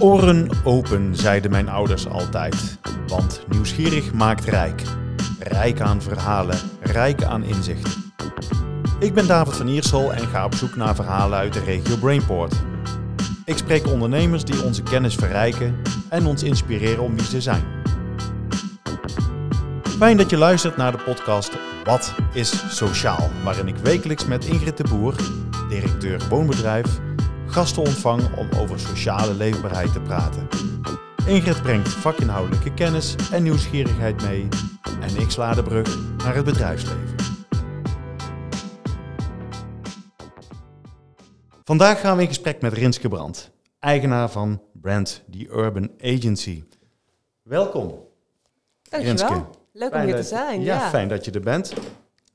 Oren open, zeiden mijn ouders altijd. Want nieuwsgierig maakt rijk. Rijk aan verhalen, rijk aan inzichten. Ik ben David van Iersel en ga op zoek naar verhalen uit de regio Brainport. Ik spreek ondernemers die onze kennis verrijken en ons inspireren om wie ze zijn. Fijn dat je luistert naar de podcast Wat is Sociaal? Waarin ik wekelijks met Ingrid de Boer, directeur woonbedrijf, gasten ontvang om over sociale leefbaarheid te praten. Ingrid brengt vakinhoudelijke kennis en nieuwsgierigheid mee en ik sla de brug naar het bedrijfsleven. Vandaag gaan we in gesprek met Rinske Brandt, eigenaar van Brand The Urban Agency. Welkom. Dankjewel. Renske. Leuk om hier te zijn. Ja, Ja, fijn dat je er bent.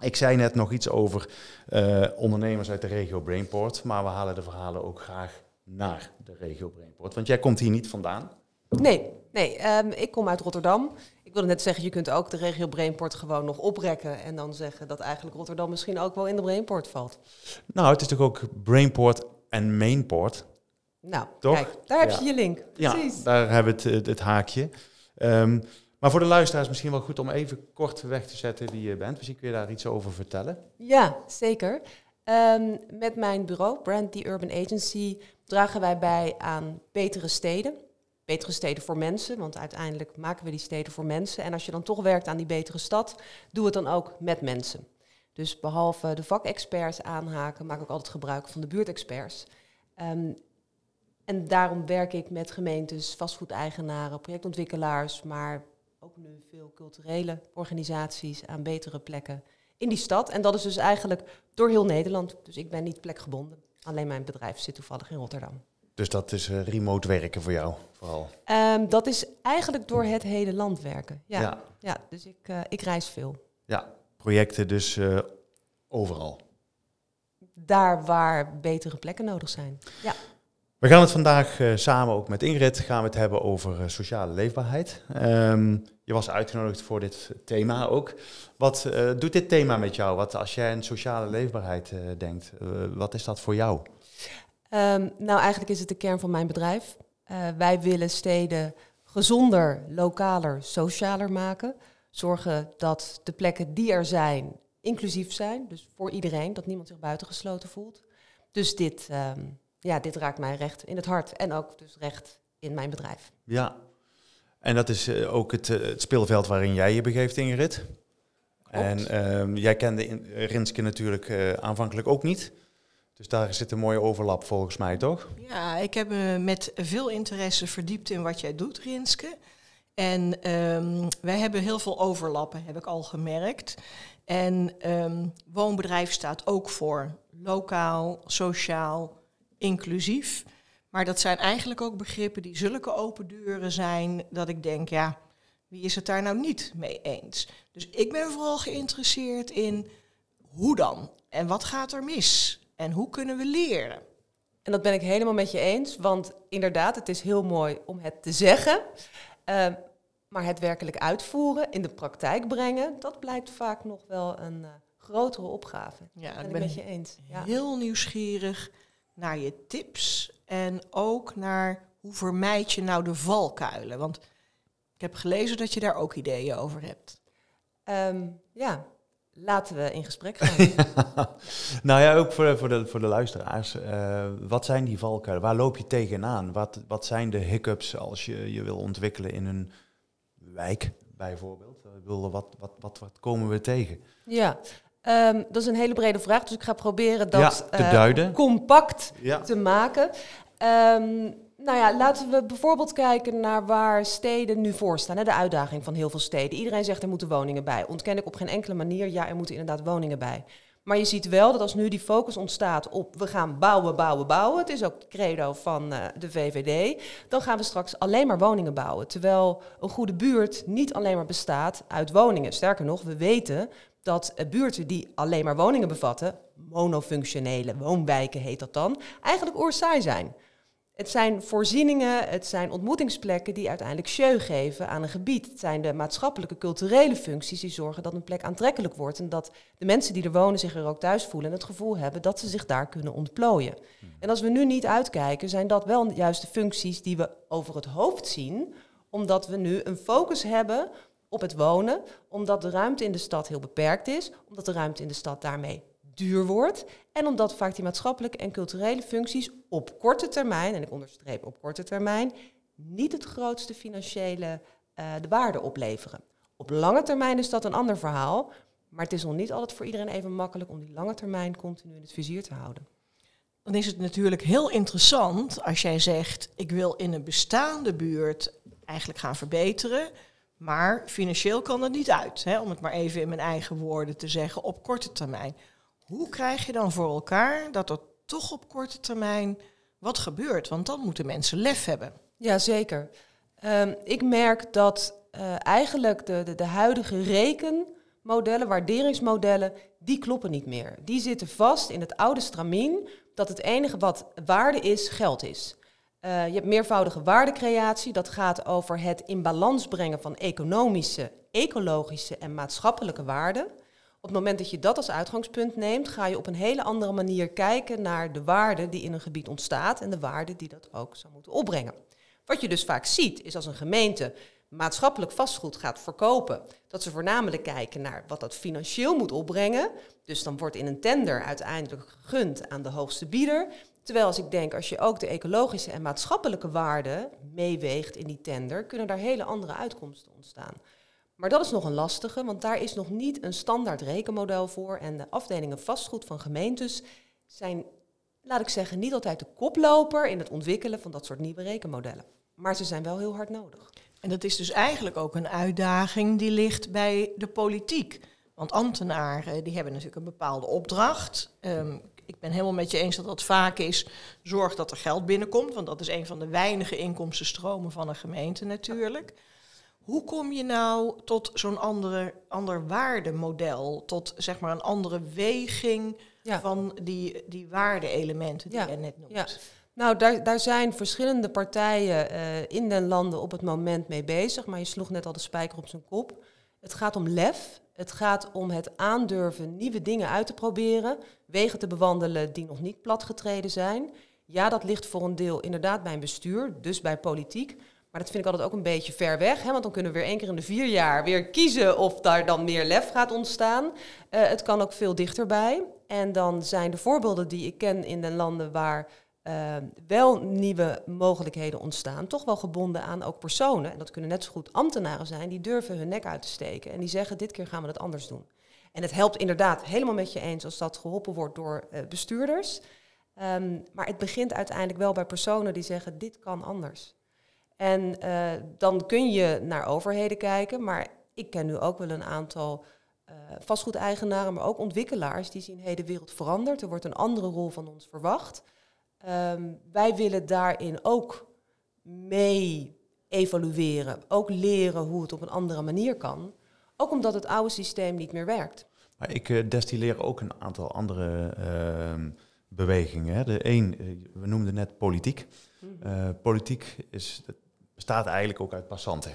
Ik zei net nog iets over eh, ondernemers uit de regio Brainport, maar we halen de verhalen ook graag naar de regio Brainport. Want jij komt hier niet vandaan. Nee, nee ehm, ik kom uit Rotterdam. Ik wilde net zeggen, je kunt ook de regio Brainport gewoon nog oprekken en dan zeggen dat eigenlijk Rotterdam misschien ook wel in de Brainport valt. Nou, het is toch ook Brainport en Mainport. Nou, Toch? kijk, daar heb Ja. je je link. Ja, Precies. daar hebben we het, het, het haakje. Ehm, maar voor de luisteraars misschien wel goed om even kort weg te zetten wie je bent. Misschien kun je daar iets over vertellen. Ja, zeker. Ehm, met mijn bureau, Brand The Urban Agency, dragen wij bij aan betere steden. Betere steden voor mensen, want uiteindelijk maken we die steden voor mensen. En als je dan toch werkt aan die betere stad, doe het dan ook met mensen. Dus behalve de vakexperts aanhaken, maak ik ook altijd gebruik van de buurtexperts. Ehm, en daarom werk ik met gemeentes, vastgoedeigenaren, projectontwikkelaars, maar ook nu veel culturele organisaties aan betere plekken in die stad. En dat is dus eigenlijk door heel Nederland. Dus ik ben niet plekgebonden. Alleen mijn bedrijf zit toevallig in Rotterdam. Dus dat is eh, remote werken voor jou vooral. Ehm, dat is eigenlijk door het hele land werken. Ja, ja. ja. dus ik, eh, ik reis veel. Ja, projecten dus eh, overal. Daar waar betere plekken nodig zijn. Ja. We gaan het vandaag eh, samen ook met Ingrid gaan we het hebben over eh, sociale leefbaarheid. Ehm, je was uitgenodigd voor dit thema ook. Wat eh, doet dit thema met jou? Wat, als jij aan sociale leefbaarheid denkt, wat is dat voor jou? Ehm, nou, eigenlijk is het de kern van mijn bedrijf. Wij willen steden gezonder, lokaler, socialer maken. Zorgen dat de plekken die er zijn inclusief zijn. Dus voor iedereen, dat niemand zich buitengesloten voelt. Dus dit, ehm, ja, dit raakt mij recht in het hart. En ook dus recht in mijn bedrijf. Ja, en dat is eh, ook het, eh, het speelveld waarin jij je begeeft, Ingrid. En ehm, jij kende in, Rinske natuurlijk eh, aanvankelijk ook niet. Dus daar zit een mooie overlap volgens mij, toch? Ja, ik heb me met veel interesse verdiept in wat jij doet, Rinske. En ehm, wij hebben heel veel overlappen, heb ik al gemerkt. En ehm, woonbedrijf staat ook voor lokaal, sociaal, inclusief. Maar dat zijn eigenlijk ook begrippen die zulke open deuren zijn dat ik denk, ja, wie is het daar nou niet mee eens? Dus ik ben vooral geïnteresseerd in hoe dan? En wat gaat er mis? En hoe kunnen we leren? En dat ben ik helemaal met je eens. Want inderdaad, het is heel mooi om het te zeggen. eh, maar het werkelijk uitvoeren, in de praktijk brengen, dat blijkt vaak nog wel een eh, grotere opgave. Ja, Dat ben ik met je eens. Ja. heel nieuwsgierig naar je tips en ook naar hoe vermijd je nou de valkuilen. Want ik heb gelezen dat je daar ook ideeën over hebt. Ehm, ja, laten we in gesprek gaan. nou ja, ook voor, voor, de, voor de luisteraars. eh, wat zijn die valkuilen? Waar loop je tegenaan? Wat, wat zijn de hiccups als je je wil ontwikkelen in een wijk bijvoorbeeld? Ik bedoel, wat, wat, wat, wat komen we tegen? ja, Ehm, dat is een hele brede vraag, dus ik ga proberen dat Ja, te eh, compact Ja. te maken. Ehm, nou ja, laten we bijvoorbeeld kijken naar waar steden nu voor staan. Hè, de uitdaging van heel veel steden. Iedereen zegt er moeten woningen bij. Ontken ik op geen enkele manier. Ja, er moeten inderdaad woningen bij. Maar je ziet wel dat als nu die focus ontstaat op we gaan bouwen, bouwen, bouwen. Het is ook het credo van eh, de VVD. Dan gaan we straks alleen maar woningen bouwen. Terwijl een goede buurt niet alleen maar bestaat uit woningen. Sterker nog, we weten dat eh, buurten die alleen maar woningen bevatten, monofunctionele woonwijken heet dat dan, eigenlijk oorzaai zijn. het zijn voorzieningen, het zijn ontmoetingsplekken die uiteindelijk jeu geven aan een gebied. Het zijn de maatschappelijke, culturele functies die zorgen dat een plek aantrekkelijk wordt. En dat de mensen die er wonen zich er ook thuis voelen en het gevoel hebben dat ze zich daar kunnen ontplooien. En als we nu niet uitkijken, zijn dat wel juist de functies die we over het hoofd zien, omdat we nu een focus hebben op het wonen, omdat de ruimte in de stad heel beperkt is, omdat de ruimte in de stad daarmee duur wordt. En omdat vaak die maatschappelijke en culturele functies op korte termijn, en ik onderstreep op korte termijn, niet het grootste financiële uh, de waarde opleveren. Op lange termijn is dat een ander verhaal, maar het is nog niet altijd voor iedereen even makkelijk om die lange termijn continu in het vizier te houden. Dan is het natuurlijk heel interessant als jij zegt, ik wil in een bestaande buurt eigenlijk gaan verbeteren, maar financieel kan dat niet uit, hè, om het maar even in mijn eigen woorden te zeggen, op korte termijn. Hoe krijg je dan voor elkaar dat er toch op korte termijn wat gebeurt? Want dan moeten mensen lef hebben. Jazeker. Um, ik merk dat uh, eigenlijk de, de, de huidige rekenmodellen, waarderingsmodellen, die kloppen niet meer. Die zitten vast in het oude stramien dat het enige wat waarde is, geld is. Uh, je hebt meervoudige waardecreatie, dat gaat over het in balans brengen van economische, ecologische en maatschappelijke waarden. Op het moment dat je dat als uitgangspunt neemt, ga je op een hele andere manier kijken naar de waarde die in een gebied ontstaat en de waarde die dat ook zou moeten opbrengen. Wat je dus vaak ziet, is als een gemeente maatschappelijk vastgoed gaat verkopen, dat ze voornamelijk kijken naar wat dat financieel moet opbrengen. Dus dan wordt in een tender uiteindelijk gegund aan de hoogste bieder. Terwijl als ik denk, als je ook de ecologische en maatschappelijke waarden meeweegt in die tender, kunnen daar hele andere uitkomsten ontstaan. Maar dat is nog een lastige, want daar is nog niet een standaard rekenmodel voor. En de afdelingen vastgoed van gemeentes zijn, laat ik zeggen, niet altijd de koploper in het ontwikkelen van dat soort nieuwe rekenmodellen. Maar ze zijn wel heel hard nodig. En dat is dus eigenlijk ook een uitdaging die ligt bij de politiek. Want ambtenaren die hebben natuurlijk een bepaalde opdracht. Um, ik ben helemaal met je eens dat dat vaak is. Zorg dat er geld binnenkomt, want dat is een van de weinige inkomstenstromen van een gemeente natuurlijk. Hoe kom je nou tot zo'n andere, ander waardemodel, tot zeg maar een andere weging van die, die waardeelementen die je net noemt? Ja. Nou, daar, daar zijn verschillende partijen uh, in den landen op het moment mee bezig, maar je sloeg net al de spijker op zijn kop. Het gaat om lef, het gaat om het aandurven nieuwe dingen uit te proberen, wegen te bewandelen die nog niet platgetreden zijn. Ja, dat ligt voor een deel inderdaad bij een bestuur, dus bij politiek. Maar dat vind ik altijd ook een beetje ver weg. Hè? Want dan kunnen we weer één keer in de vier jaar weer kiezen of daar dan meer lef gaat ontstaan. Uh, het kan ook veel dichterbij. En dan zijn de voorbeelden die ik ken in de landen waar uh, wel nieuwe mogelijkheden ontstaan, toch wel gebonden aan ook personen. En dat kunnen net zo goed ambtenaren zijn die durven hun nek uit te steken. En die zeggen, dit keer gaan we het anders doen. En het helpt inderdaad helemaal met je eens als dat geholpen wordt door uh, bestuurders. Um, maar het begint uiteindelijk wel bij personen die zeggen, dit kan anders. En uh, dan kun je naar overheden kijken, maar ik ken nu ook wel een aantal uh, vastgoedeigenaren, maar ook ontwikkelaars die zien, hey, de wereld verandert, er wordt een andere rol van ons verwacht. Um, wij willen daarin ook mee evalueren, ook leren hoe het op een andere manier kan. Ook omdat het oude systeem niet meer werkt. Maar ik uh, destilleer ook een aantal andere uh, bewegingen. Hè. De een, we noemden net politiek. Mm -hmm. politiek is, bestaat eigenlijk ook uit passanten.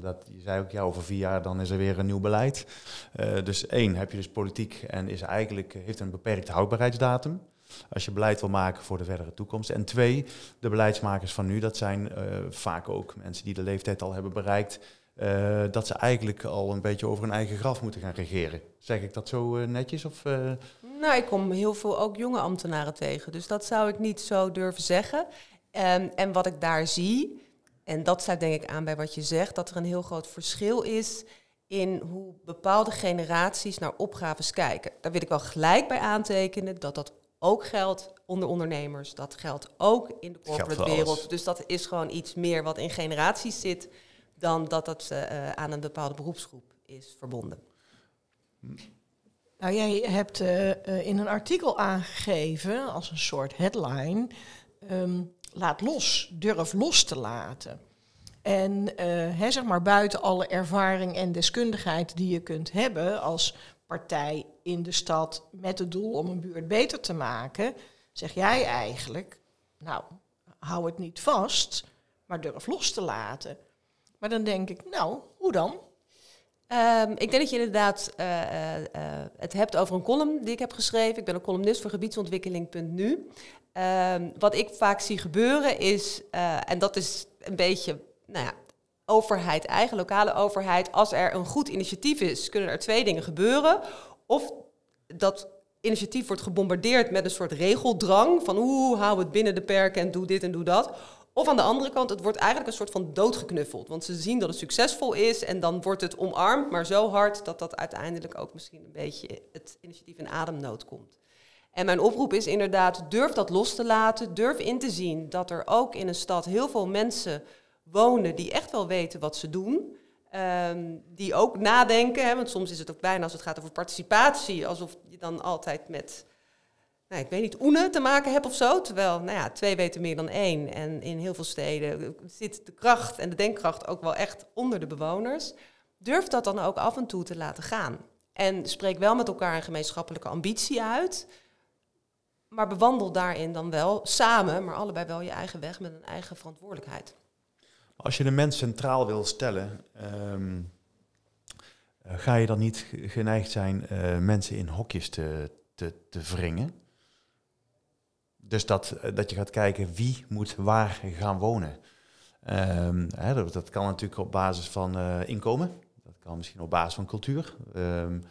dat, je zei ook, ja, over vier jaar dan is er weer een nieuw beleid. Dus één, heb je dus politiek en is eigenlijk, heeft een beperkte houdbaarheidsdatum. Als je beleid wil maken voor de verdere toekomst. En twee, de beleidsmakers van nu, dat zijn uh, vaak ook mensen die de leeftijd al hebben bereikt. Uh, dat ze eigenlijk al een beetje over hun eigen graf moeten gaan regeren. Zeg ik dat zo netjes? Of, Nou, ik kom heel veel ook jonge ambtenaren tegen. Dus dat zou ik niet zo durven zeggen. Um, en wat ik daar zie, en dat sluit denk ik aan bij wat je zegt, dat er een heel groot verschil is in hoe bepaalde generaties naar opgaves kijken. Daar wil ik wel gelijk bij aantekenen dat dat ook geldt onder ondernemers. Dat geldt ook in de corporate wereld. Dus dat is gewoon iets meer wat in generaties zit dan dat dat uh, aan een bepaalde beroepsgroep is verbonden. Nou, jij hebt uh, uh, in een artikel aangegeven als een soort headline. Um, laat los, durf los te laten. En uh, zeg maar buiten alle ervaring en deskundigheid die je kunt hebben als partij in de stad met het doel om een buurt beter te maken, zeg jij eigenlijk, nou, hou het niet vast, maar durf los te laten. Maar dan denk ik, nou, hoe dan? Ehm, ik denk dat je inderdaad uh, uh, het hebt over een column die ik heb geschreven. Ik ben een columnist voor gebiedsontwikkeling.nu. Um, wat ik vaak zie gebeuren is, en dat is een beetje, nou ja, overheid, eigen lokale overheid. Als er een goed initiatief is, kunnen er twee dingen gebeuren. Of dat initiatief wordt gebombardeerd met een soort regeldrang van oeh, hou het binnen de perken en doe dit en doe dat. Of aan de andere kant, het wordt eigenlijk een soort van doodgeknuffeld. Want ze zien dat het succesvol is en dan wordt het omarmd, maar zo hard dat dat uiteindelijk ook misschien een beetje het initiatief in ademnood komt. En mijn oproep is inderdaad, durf dat los te laten, durf in te zien dat er ook in een stad heel veel mensen wonen die echt wel weten wat ze doen. Um, die ook nadenken, hè, want soms is het ook bijna als het gaat over participatie, alsof je dan altijd met, nou, ik weet niet, oene te maken hebt of zo. Terwijl, nou ja, twee weten meer dan één. En in heel veel steden zit de kracht en de denkkracht ook wel echt onder de bewoners. Durf dat dan ook af en toe te laten gaan. En spreek wel met elkaar een gemeenschappelijke ambitie uit. Maar bewandel daarin dan wel samen, maar allebei wel je eigen weg met een eigen verantwoordelijkheid. Als je de mens centraal wil stellen, ehm, eh, ga je dan niet geneigd zijn uh, mensen in hokjes te, te, te wringen? Dus dat, eh, dat je gaat kijken wie moet waar gaan wonen. Um, hè, dat, kan natuurlijk op basis van inkomen. Dat kan misschien op basis van cultuur. Um,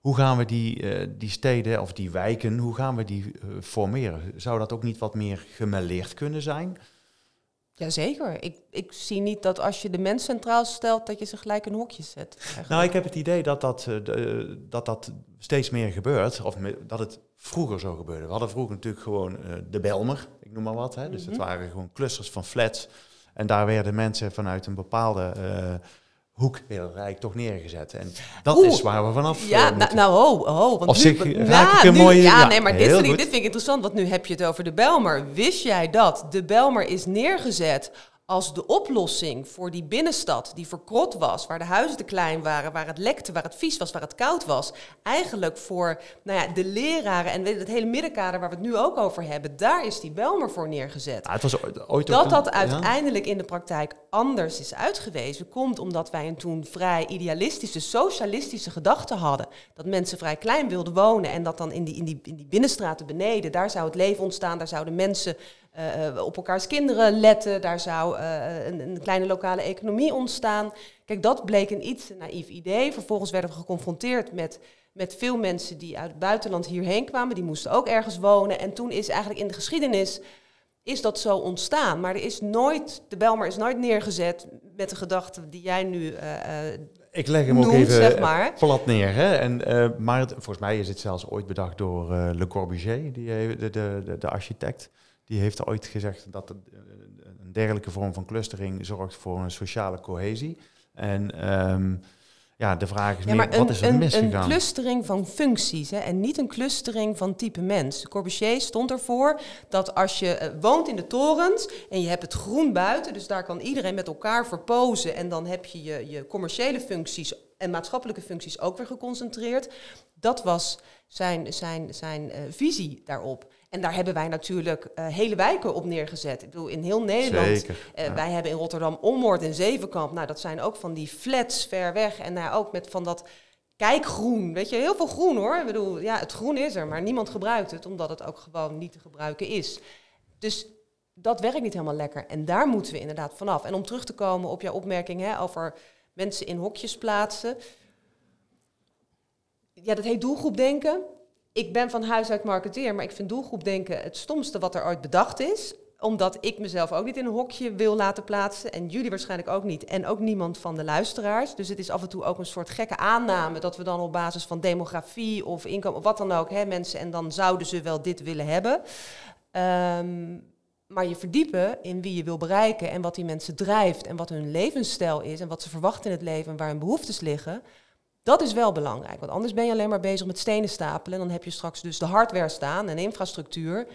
hoe gaan we die, die steden of die wijken, hoe gaan we die formeren? Zou dat ook niet wat meer gemêleerd kunnen zijn? Jazeker. Ik, ik zie niet dat als je de mens centraal stelt, dat je ze gelijk in hokjes zet. Eigenlijk. Nou, ik heb het idee dat dat, uh, de, dat dat steeds meer gebeurt. Of dat het vroeger zo gebeurde. We hadden vroeger natuurlijk gewoon uh, de Belmer, ik noem maar wat. Hè. Dus mm -hmm. het waren gewoon clusters van flats. En daar werden mensen vanuit een bepaalde hoek heel rijk toch neergezet. En dat Oeh, is waar we vanaf Ja, nou, nou ho, ho. Want nu, zich, nu, mooie, ja, ja, nee, maar dit vind, ik, dit vind ik interessant, want nu heb je het over de Belmer. Wist jij dat de Belmer is neergezet als de oplossing voor die binnenstad die verkrot was, waar de huizen te klein waren, waar het lekte, waar het vies was, waar het koud was, eigenlijk voor nou ja, de leraren en weet het hele middenkader waar we het nu ook over hebben, daar is die Belmer voor neergezet. Ja, het was ooit, ooit dat dat uiteindelijk in de praktijk anders is uitgewezen, komt omdat wij een toen vrij idealistische, socialistische gedachten hadden. Dat mensen vrij klein wilden wonen en dat dan in die, in die, in die binnenstraten beneden, daar zou het leven ontstaan, daar zouden mensen uh, op elkaars kinderen letten. Daar zou uh, een, een, kleine lokale economie ontstaan. Kijk, dat bleek een iets naïef idee. Vervolgens werden we geconfronteerd met, met veel mensen die uit het buitenland hierheen kwamen. Die moesten ook ergens wonen. En toen is eigenlijk in de geschiedenis is dat zo ontstaan. Maar er is nooit, de Belmer is nooit neergezet met de gedachte die jij nu uh, ik leg hem noemt, ook even zeg maar. plat neer. Hè? En, uh, maar het, volgens mij is het zelfs ooit bedacht door uh, Le Corbusier, die, de, de, de, de architect. Die heeft ooit gezegd dat een dergelijke vorm van clustering zorgt voor een sociale cohesie. En um, ja, de vraag is ja, meer, een, wat is er een, misgegaan? Een clustering van functies hè, en niet een clustering van type mens. Corbusier stond ervoor dat als je uh, woont in de torens en je hebt het groen buiten, dus daar kan iedereen met elkaar verpozen en dan heb je je, je commerciële functies en maatschappelijke functies ook weer geconcentreerd. Dat was zijn, zijn, zijn uh, visie daarop. En daar hebben wij natuurlijk uh, hele wijken op neergezet. Ik bedoel, in heel Nederland. Zeker, uh, ja. Wij hebben in Rotterdam Ommoord en Zevenkamp. Nou, dat zijn ook van die flats ver weg. En nou, ook met van dat kijkgroen. Weet je, heel veel groen hoor. Ik bedoel, ja, het groen is er, maar niemand gebruikt het, omdat het ook gewoon niet te gebruiken is. Dus dat werkt niet helemaal lekker. En daar moeten we inderdaad vanaf. En om terug te komen op jouw opmerking hè, over mensen in hokjes plaatsen. Ja, dat heet doelgroepdenken ik ben van huis uit marketeer, maar ik vind doelgroepdenken het stomste wat er ooit bedacht is. Omdat ik mezelf ook niet in een hokje wil laten plaatsen. En jullie waarschijnlijk ook niet. En ook niemand van de luisteraars. Dus het is af en toe ook een soort gekke aanname dat we dan op basis van demografie of inkomen of wat dan ook, hè, mensen, en dan zouden ze wel dit willen hebben. Um, maar je verdiepen in wie je wil bereiken en wat die mensen drijft en wat hun levensstijl is en wat ze verwachten in het leven en waar hun behoeftes liggen. Dat is wel belangrijk, want anders ben je alleen maar bezig met stenen stapelen. En dan heb je straks dus de hardware staan en infrastructuur.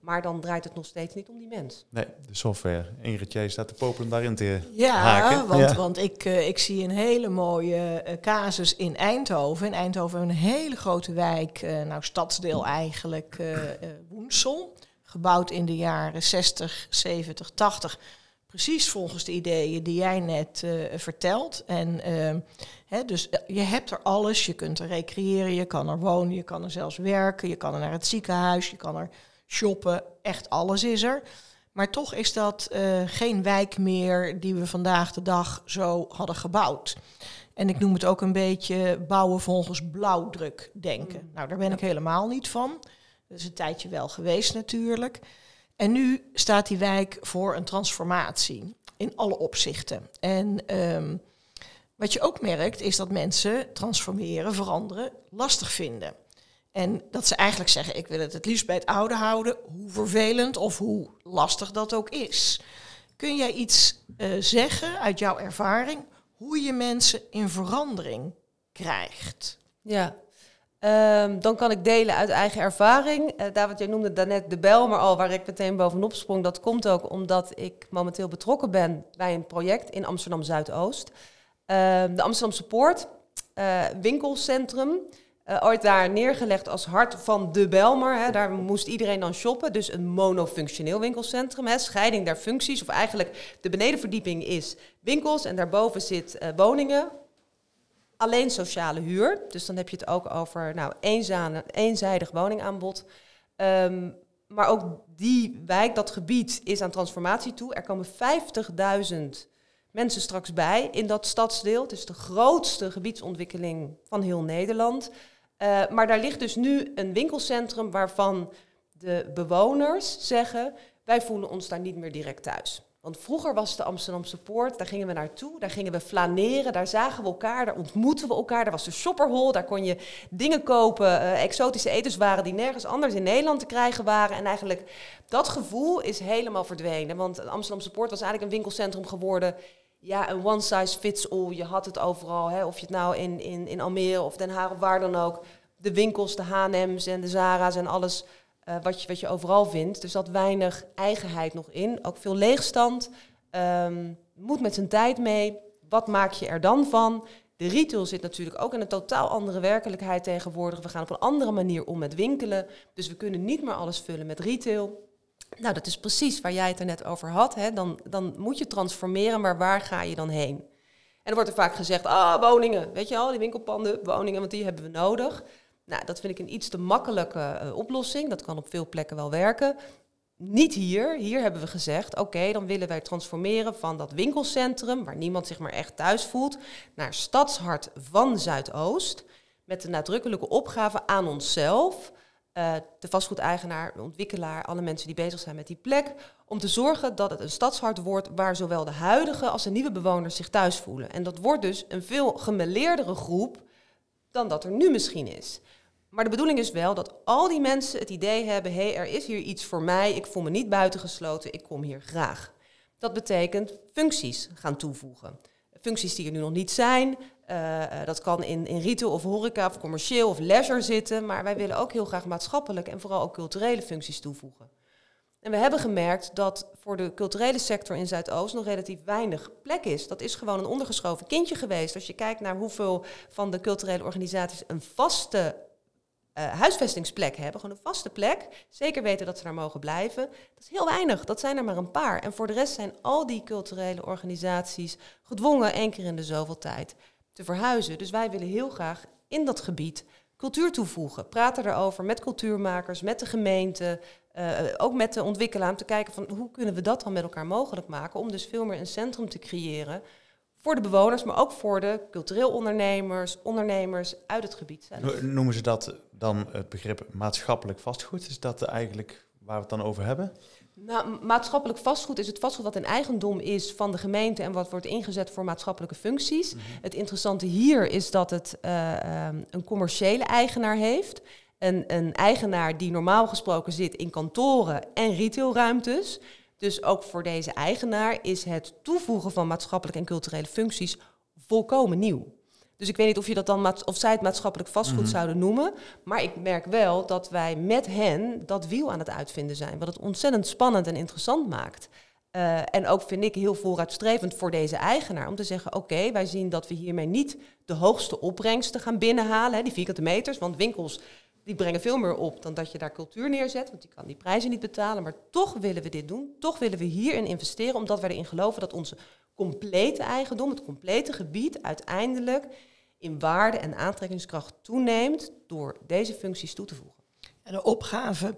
Maar dan draait het nog steeds niet om die mens. Nee, de software. Ingrid, jij staat te popelen daarin te ja, haken. Want, ja, want ik, uh, ik zie een hele mooie uh, casus in Eindhoven. In Eindhoven een hele grote wijk, uh, nou stadsdeel eigenlijk, Woensel. gebouwd in de jaren 60, 70, 80. Precies volgens de ideeën die jij net uh, vertelt. En uh, hè, dus je hebt er alles. Je kunt er recreëren, je kan er wonen, je kan er zelfs werken, je kan er naar het ziekenhuis, je kan er shoppen. Echt alles is er. Maar toch is dat uh, geen wijk meer die we vandaag de dag zo hadden gebouwd. En ik noem het ook een beetje bouwen volgens blauwdruk denken. Mm. Nou, daar ben ik helemaal niet van. Dat is een tijdje wel geweest natuurlijk. En nu staat die wijk voor een transformatie in alle opzichten. En um, wat je ook merkt is dat mensen transformeren, veranderen, lastig vinden. En dat ze eigenlijk zeggen, ik wil het het liefst bij het oude houden, hoe vervelend of hoe lastig dat ook is. Kun jij iets uh, zeggen uit jouw ervaring hoe je mensen in verandering krijgt? Ja, um, dan kan ik delen uit eigen ervaring. Uh, David, jij noemde daarnet de bel, maar al waar ik meteen bovenop sprong. Dat komt ook omdat ik momenteel betrokken ben bij een project in Amsterdam Zuidoost. Uh, de Amsterdamse Poort, uh, winkelcentrum. Uh, ooit daar neergelegd als hart van de Belmer. Hè. Daar moest iedereen dan shoppen. Dus een monofunctioneel winkelcentrum. Hè. Scheiding der functies. Of eigenlijk de benedenverdieping is winkels en daarboven zit woningen. Alleen sociale huur. Dus dan heb je het ook over nou, eenzijdig, eenzijdig woningaanbod. Um, maar ook die wijk, dat gebied, is aan transformatie toe. Er komen 50.000 mensen straks bij in dat stadsdeel. Het is de grootste gebiedsontwikkeling van heel Nederland. Uh, maar daar ligt dus nu een winkelcentrum waarvan de bewoners zeggen: wij voelen ons daar niet meer direct thuis. Want vroeger was de Amsterdamse Poort, daar gingen we naartoe, daar gingen we flaneren, daar zagen we elkaar, daar ontmoetten we elkaar. Daar was de shopperhol, daar kon je dingen kopen, uh, exotische etenswaren die nergens anders in Nederland te krijgen waren. En eigenlijk dat gevoel is helemaal verdwenen. Want Amsterdamse Poort was eigenlijk een winkelcentrum geworden ja, een one size fits all. Je had het overal, hè, of je het nou in, in, in Almere of Den Haag of waar dan ook. De winkels, de H&M's en de Zara's en alles uh, wat, je, wat je overal vindt. Dus dat weinig eigenheid nog in. Ook veel leegstand. Um, moet met zijn tijd mee. Wat maak je er dan van? De retail zit natuurlijk ook in een totaal andere werkelijkheid tegenwoordig. We gaan op een andere manier om met winkelen. Dus we kunnen niet meer alles vullen met retail. Nou, dat is precies waar jij het er net over had. Hè. Dan, dan moet je transformeren, maar waar ga je dan heen? En er wordt er vaak gezegd, ah, woningen, weet je al, die winkelpanden, woningen, want die hebben we nodig. Nou, dat vind ik een iets te makkelijke uh, oplossing. Dat kan op veel plekken wel werken. Niet hier. Hier hebben we gezegd, oké, dan willen wij transformeren van dat winkelcentrum, waar niemand zich maar echt thuis voelt, naar stadshart van Zuidoost. Met de nadrukkelijke opgave aan onszelf uh, de vastgoedeigenaar, de ontwikkelaar, alle mensen die bezig zijn met die plek, om te zorgen dat het een stadshart wordt waar zowel de huidige als de nieuwe bewoners zich thuis voelen. En dat wordt dus een veel gemeleerdere groep dan dat er nu misschien is. Maar de bedoeling is wel dat al die mensen het idee hebben: hé, hey, er is hier iets voor mij, ik voel me niet buitengesloten, ik kom hier graag. Dat betekent functies gaan toevoegen. Functies die er nu nog niet zijn, uh, dat kan in, in retail of horeca of commercieel of leisure zitten. Maar wij willen ook heel graag maatschappelijke en vooral ook culturele functies toevoegen. En we hebben gemerkt dat voor de culturele sector in Zuidoost nog relatief weinig plek is. Dat is gewoon een ondergeschoven kindje geweest. Als je kijkt naar hoeveel van de culturele organisaties een vaste huisvestingsplek hebben, gewoon een vaste plek, zeker weten dat ze daar mogen blijven, dat is heel weinig. Dat zijn er maar een paar. En voor de rest zijn al die culturele organisaties gedwongen één keer in de zoveel tijd te verhuizen. Dus wij willen heel graag in dat gebied cultuur toevoegen. Praten erover met cultuurmakers, met de gemeente, uh, ook met de ontwikkelaar, om te kijken van hoe kunnen we dat dan met elkaar mogelijk maken, om dus veel meer een centrum te creëren voor de bewoners, maar ook voor de cultureel ondernemers, ondernemers uit het gebied zelf. Noemen ze dat dan het begrip maatschappelijk vastgoed? Is dat eigenlijk waar we het dan over hebben? Nou, maatschappelijk vastgoed is het vastgoed wat in eigendom is van de gemeente en wat wordt ingezet voor maatschappelijke functies. Mhm. Het interessante hier is dat het uh, een commerciële eigenaar heeft. Een, een eigenaar die normaal gesproken zit in kantoren en retailruimtes. Dus ook voor deze eigenaar is het toevoegen van maatschappelijke en culturele functies volkomen nieuw. Dus ik weet niet of, je dat dan of zij het maatschappelijk vastgoed mhm. zouden noemen. Maar ik merk wel dat wij met hen dat wiel aan het uitvinden zijn. Wat het ontzettend spannend en interessant maakt. Uh, en ook vind ik heel vooruitstrevend voor deze eigenaar om te zeggen: oké, wij zien dat we hiermee niet de hoogste opbrengsten gaan binnenhalen, hè, die vierkante meters. Want winkels die brengen veel meer op dan dat je daar cultuur neerzet, want die kan die prijzen niet betalen. Maar toch willen we dit doen, toch willen we hierin investeren, omdat wij erin geloven dat onze complete eigendom, het complete gebied, uiteindelijk in waarde en aantrekkingskracht toeneemt door deze functies toe te voegen. En de opgave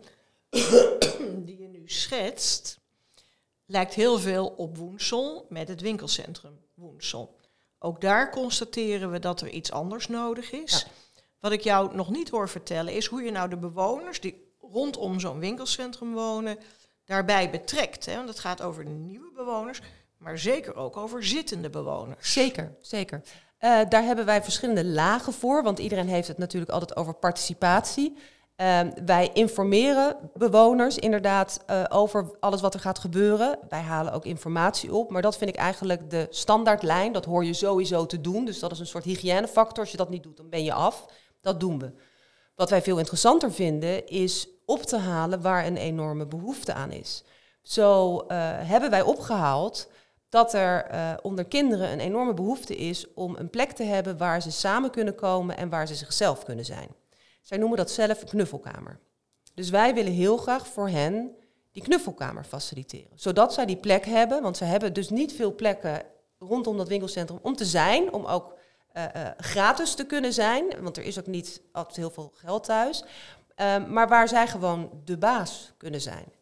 die je nu schetst, lijkt heel veel op Woensel met het winkelcentrum Woensel. Ook daar constateren we dat er iets anders nodig is. Wat ik jou nog niet hoor vertellen is hoe je nou de bewoners die rondom zo'n winkelcentrum wonen daarbij betrekt. Hè? Want het gaat over nieuwe bewoners, maar zeker ook over zittende bewoners. Zeker, zeker. Uh, daar hebben wij verschillende lagen voor, want iedereen heeft het natuurlijk altijd over participatie. Uh, wij informeren bewoners inderdaad uh, over alles wat er gaat gebeuren. Wij halen ook informatie op, maar dat vind ik eigenlijk de standaardlijn. Dat hoor je sowieso te doen, dus dat is een soort hygiënefactor. Als je dat niet doet, dan ben je af. Dat doen we. Wat wij veel interessanter vinden is op te halen waar een enorme behoefte aan is. Zo uh, hebben wij opgehaald dat er uh, onder kinderen een enorme behoefte is om een plek te hebben waar ze samen kunnen komen en waar ze zichzelf kunnen zijn. Zij noemen dat zelf knuffelkamer. Dus wij willen heel graag voor hen die knuffelkamer faciliteren. Zodat zij die plek hebben, want ze hebben dus niet veel plekken rondom dat winkelcentrum om te zijn, om ook uh, uh, gratis te kunnen zijn, want er is ook niet altijd heel veel geld thuis, um, maar waar zij gewoon de baas kunnen zijn.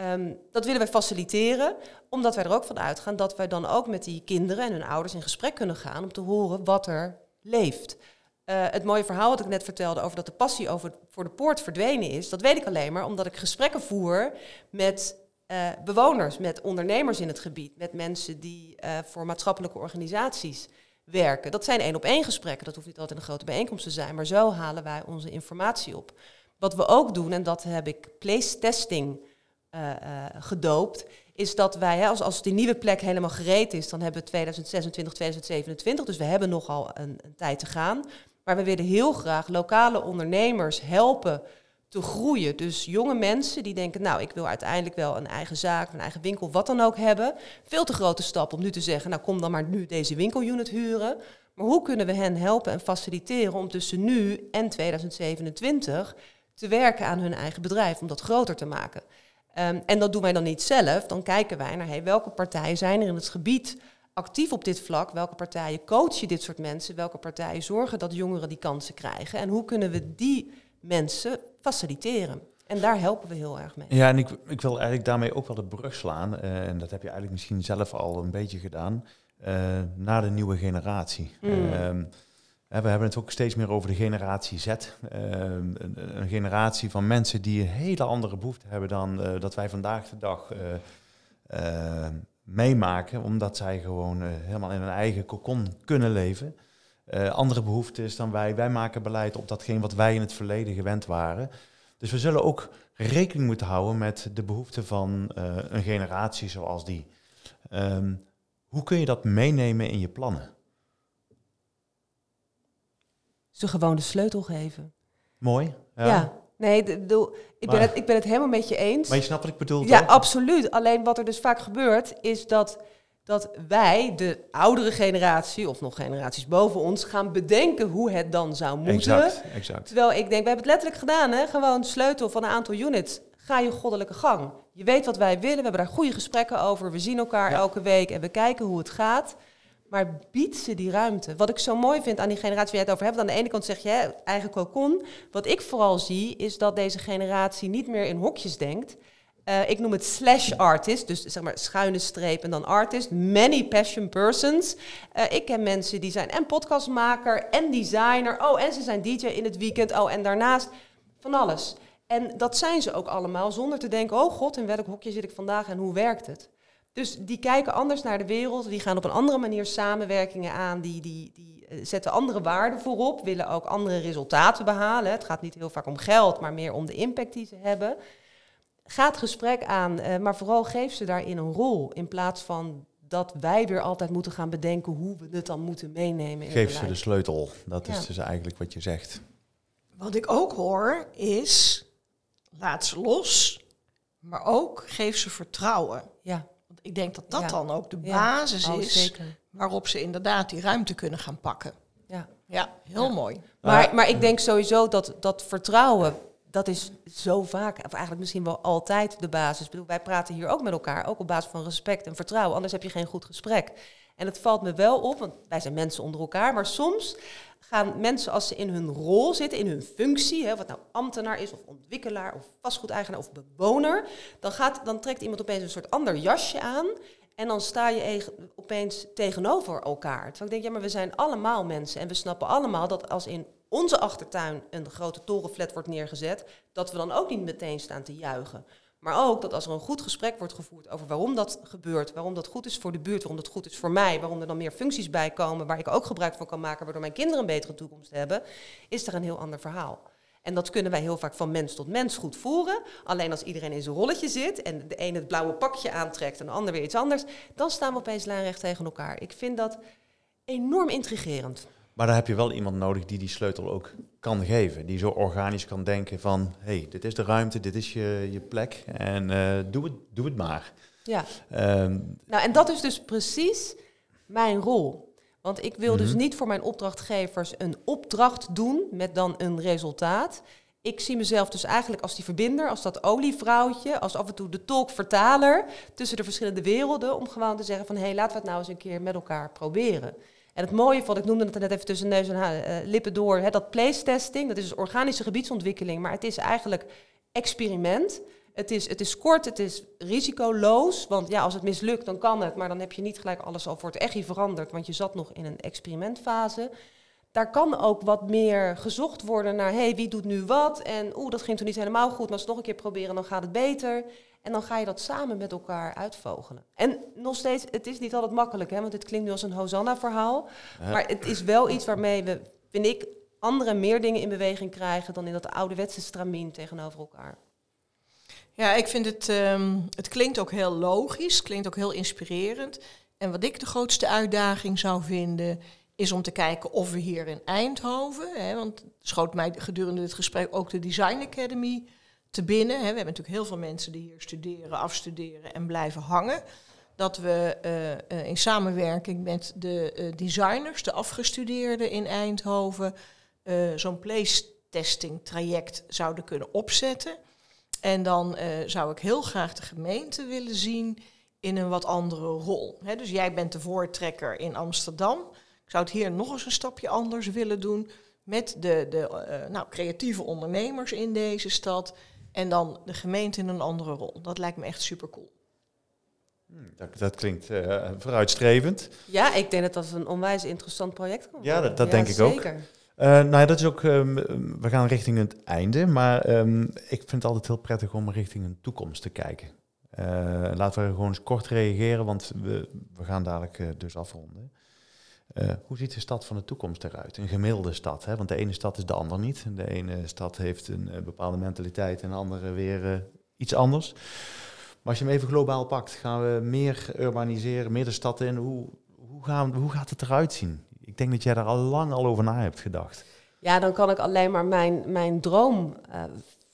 Um, dat willen wij faciliteren, omdat wij er ook van uitgaan dat wij dan ook met die kinderen en hun ouders in gesprek kunnen gaan om te horen wat er leeft. Uh, het mooie verhaal wat ik net vertelde over dat de passie over, voor de poort verdwenen is, dat weet ik alleen maar omdat ik gesprekken voer met bewoners, met ondernemers in het gebied, met mensen die voor maatschappelijke organisaties werken. Dat zijn één op één gesprekken, dat hoeft niet altijd een grote bijeenkomst te zijn, maar zo halen wij onze informatie op. Wat we ook doen, en dat heb ik place testing uh, uh, gedoopt, is dat wij, als, als die nieuwe plek helemaal gereed is, dan hebben we 2026, 2027, dus we hebben nogal een, een tijd te gaan. Maar we willen heel graag lokale ondernemers helpen te groeien. Dus jonge mensen die denken, nou, ik wil uiteindelijk wel een eigen zaak, een eigen winkel, wat dan ook hebben. Veel te grote stap om nu te zeggen, nou, kom dan maar nu deze winkelunit huren. Maar hoe kunnen we hen helpen en faciliteren om tussen nu en 2027 te werken aan hun eigen bedrijf, om dat groter te maken? Um, en dat doen wij dan niet zelf. Dan kijken wij naar hey, welke partijen zijn er in het gebied actief op dit vlak. Welke partijen coachen dit soort mensen? Welke partijen zorgen dat jongeren die kansen krijgen? En hoe kunnen we die mensen faciliteren? En daar helpen we heel erg mee. Ja, en ik, ik wil eigenlijk daarmee ook wel de brug slaan. Uh, en dat heb je eigenlijk misschien zelf al een beetje gedaan. Uh, naar de nieuwe generatie. Mm. Uh, we hebben het ook steeds meer over de generatie Z. Uh, een, een, generatie van mensen die een hele andere behoefte hebben dan uh, dat wij vandaag de dag meemaken. Omdat zij gewoon helemaal in hun eigen kokon kunnen leven. Andere behoeftes dan wij. Wij maken beleid op datgene wat wij in het verleden gewend waren. Dus we zullen ook rekening moeten houden met de behoeften van een generatie zoals die. Um, hoe kun je dat meenemen in je plannen? ze gewoon de sleutel geven. Mooi. Ja. ja. Nee, de, de, ik, ben het, ik ben het helemaal met je eens. Maar je snapt wat ik bedoel, Ja, toch? absoluut. Alleen wat er dus vaak gebeurt, is dat, dat wij, de oudere generatie, of nog generaties boven ons, gaan bedenken hoe het dan zou moeten. Exact, exact. Terwijl ik denk, we hebben het letterlijk gedaan, hè? gewoon sleutel van een aantal units. Ga je goddelijke gang. Je weet wat wij willen, we hebben daar goede gesprekken over. We zien elkaar ja. elke week en we kijken hoe het gaat. Maar biedt ze die ruimte. Wat ik zo mooi vind aan die generatie waar je het over hebt. Aan de ene kant zeg je eigen kokon. Wat ik vooral zie is dat deze generatie niet meer in hokjes denkt. Uh, ik noem het slash artist, dus zeg maar schuine streep en dan artist. Many passion persons. Uh, ik ken mensen die zijn en podcastmaker en designer. Oh, en ze zijn DJ in het weekend. Oh, en daarnaast van alles. En dat zijn ze ook allemaal zonder te denken: oh god, in welk hokje zit ik vandaag en hoe werkt het? Dus die kijken anders naar de wereld, die gaan op een andere manier samenwerkingen aan, die, die, die zetten andere waarden voorop, willen ook andere resultaten behalen. Het gaat niet heel vaak om geld, maar meer om de impact die ze hebben. Ga het gesprek aan, uh, maar vooral geef ze daarin een rol, in plaats van dat wij weer altijd moeten gaan bedenken hoe we het dan moeten meenemen. In geef ze de sleutel, dat ja. is dus eigenlijk wat je zegt. Wat ik ook hoor is, laat ze los, maar ook geef ze vertrouwen. Ja ik denk dat dat ja. dan ook de basis ja. oh, is zeker. waarop ze inderdaad die ruimte kunnen gaan pakken. Ja. Ja, heel Ja. mooi. Maar, maar ik denk sowieso dat dat vertrouwen, dat is zo vaak, of eigenlijk misschien wel altijd de basis. Ik bedoel, wij praten hier ook met elkaar, ook op basis van respect en vertrouwen. Anders heb je geen goed gesprek. En het valt me wel op, want wij zijn mensen onder elkaar, maar soms gaan mensen als ze in hun rol zitten, in hun functie, hè, wat nou ambtenaar is, of ontwikkelaar, of vastgoedeigenaar, of bewoner, dan, gaat, dan trekt iemand opeens een soort ander jasje aan. En dan sta je opeens tegenover elkaar. Terwijl ik denk, ja, maar we zijn allemaal mensen. En we snappen allemaal dat als in onze achtertuin een grote torenflat wordt neergezet, dat we dan ook niet meteen staan te juichen. Maar ook dat als er een goed gesprek wordt gevoerd over waarom dat gebeurt, waarom dat goed is voor de buurt, waarom dat goed is voor mij, waarom er dan meer functies bij komen waar ik ook gebruik van kan maken, waardoor mijn kinderen een betere toekomst hebben, is er een heel ander verhaal. En dat kunnen wij heel vaak van mens tot mens goed voeren. Alleen als iedereen in zijn rolletje zit en de een het blauwe pakje aantrekt en de ander weer iets anders, dan staan we opeens lijnrecht tegen elkaar. Ik vind dat enorm intrigerend. Maar daar heb je wel iemand nodig die die sleutel ook kan geven. Die zo organisch kan denken van, hé, hey, dit is de ruimte, dit is je, je plek en eh, doe, het, doe het maar. Ja. Ehm, Nou, en dat is dus precies mijn rol. Want ik wil dus Mhm. niet voor mijn opdrachtgevers een opdracht doen met dan een resultaat. Ik zie mezelf dus eigenlijk als die verbinder, als dat olievrouwtje, als af en toe de tolk-vertaler tussen de verschillende werelden, om gewoon te zeggen van hé, hey, laten we het nou eens een keer met elkaar proberen. En het mooie van, ik noemde het net even tussen neus en eh, lippen door, hè, dat place testing, dat is dus organische gebiedsontwikkeling, maar het is eigenlijk experiment. Het is, het is kort, het is risicoloos. Want ja, als het mislukt, dan kan het. Maar dan heb je niet gelijk alles al voor het echi veranderd. Want je zat nog in een experimentfase. Daar kan ook wat meer gezocht worden naar... hey, wie doet nu wat? En oeh, dat ging toen niet helemaal goed. Maar als we het nog een keer proberen, dan gaat het beter. En dan ga je dat samen met elkaar uitvogelen. En nog steeds, het is niet altijd makkelijk. Hè, want dit klinkt nu als een Hosanna-verhaal. Ja. Maar het is wel iets waarmee we, vind ik... andere meer dingen in beweging krijgen... dan in dat ouderwetse stramien tegenover elkaar. Ja, ik vind het, ehm, het klinkt ook heel logisch, klinkt ook heel inspirerend. En wat ik de grootste uitdaging zou vinden, is om te kijken of we hier in Eindhoven, hè, want het schoot mij gedurende dit gesprek ook de Design Academy te binnen. Hè. We hebben natuurlijk heel veel mensen die hier studeren, afstuderen en blijven hangen. Dat we eh, eh, in samenwerking met de eh, designers, de afgestudeerden in Eindhoven, zo'n place testing traject zouden kunnen opzetten. En dan zou ik heel graag de gemeente willen zien in een wat andere rol. Dus jij bent de voortrekker in Amsterdam. Ik zou het hier nog eens een stapje anders willen doen met de, de nou, creatieve ondernemers in deze stad. En dan de gemeente in een andere rol. Dat lijkt me echt super cool. dat, dat klinkt eh, vooruitstrevend. Ja, ik denk dat dat een onwijs interessant project kan Ja, worden. dat- dat denk ik ook. zeker. Eh, nou ja, dat is ook, ehm, we gaan richting het einde, maar ehm, ik vind het altijd heel prettig om richting een toekomst te kijken. Eh, laten we gewoon eens kort reageren, want we, we gaan dadelijk dus afronden. Eh, hoe ziet de stad van de toekomst eruit? Een gemiddelde stad, hè? want de ene stad is de ander niet. De ene stad heeft een eh, bepaalde mentaliteit en de andere weer eh, iets anders. Maar als je hem even globaal pakt, gaan we meer urbaniseren, meer de stad in. Hoe, hoe, gaan, we- hoe gaat het eruit zien? Ik denk dat jij daar al lang al over na hebt gedacht. Ja, dan kan ik alleen maar mijn, mijn droom eh,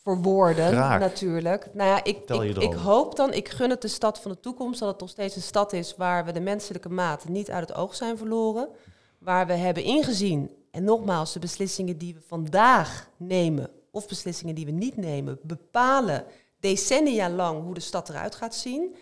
verwoorden, Graag. natuurlijk. Nou ja, ik, ik, ik hoop dan, ik gun het de stad van de toekomst, dat het nog steeds een stad is waar we de menselijke maat niet uit het oog zijn verloren. Waar we hebben ingezien, en nogmaals, de beslissingen die we vandaag nemen, of beslissingen die we niet nemen, bepalen decennia lang hoe de stad eruit gaat zien.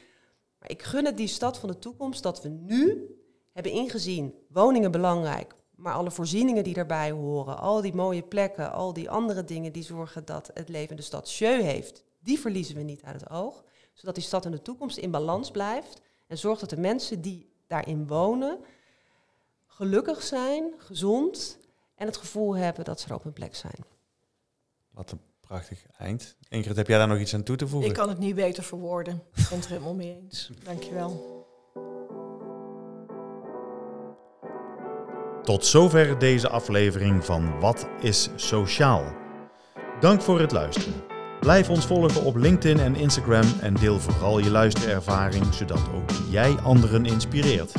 Maar ik gun het die stad van de toekomst dat we nu hebben ingezien, woningen belangrijk, maar alle voorzieningen die daarbij horen, al die mooie plekken, al die andere dingen die zorgen dat het leven in de stad jeu heeft, die verliezen we niet uit het oog. Zodat die stad in de toekomst in balans blijft en zorgt dat de mensen die daarin wonen gelukkig zijn, gezond en het gevoel hebben dat ze er op hun plek zijn. Wat een prachtig eind. Ingrid, heb jij daar nog iets aan toe te voegen? Ik kan het niet beter verwoorden. Ik ben het er helemaal mee eens. Dankjewel. Tot zover deze aflevering van Wat is Sociaal? Dank voor het luisteren. Blijf ons volgen op LinkedIn en Instagram en deel vooral je luisterervaring, zodat ook jij anderen inspireert.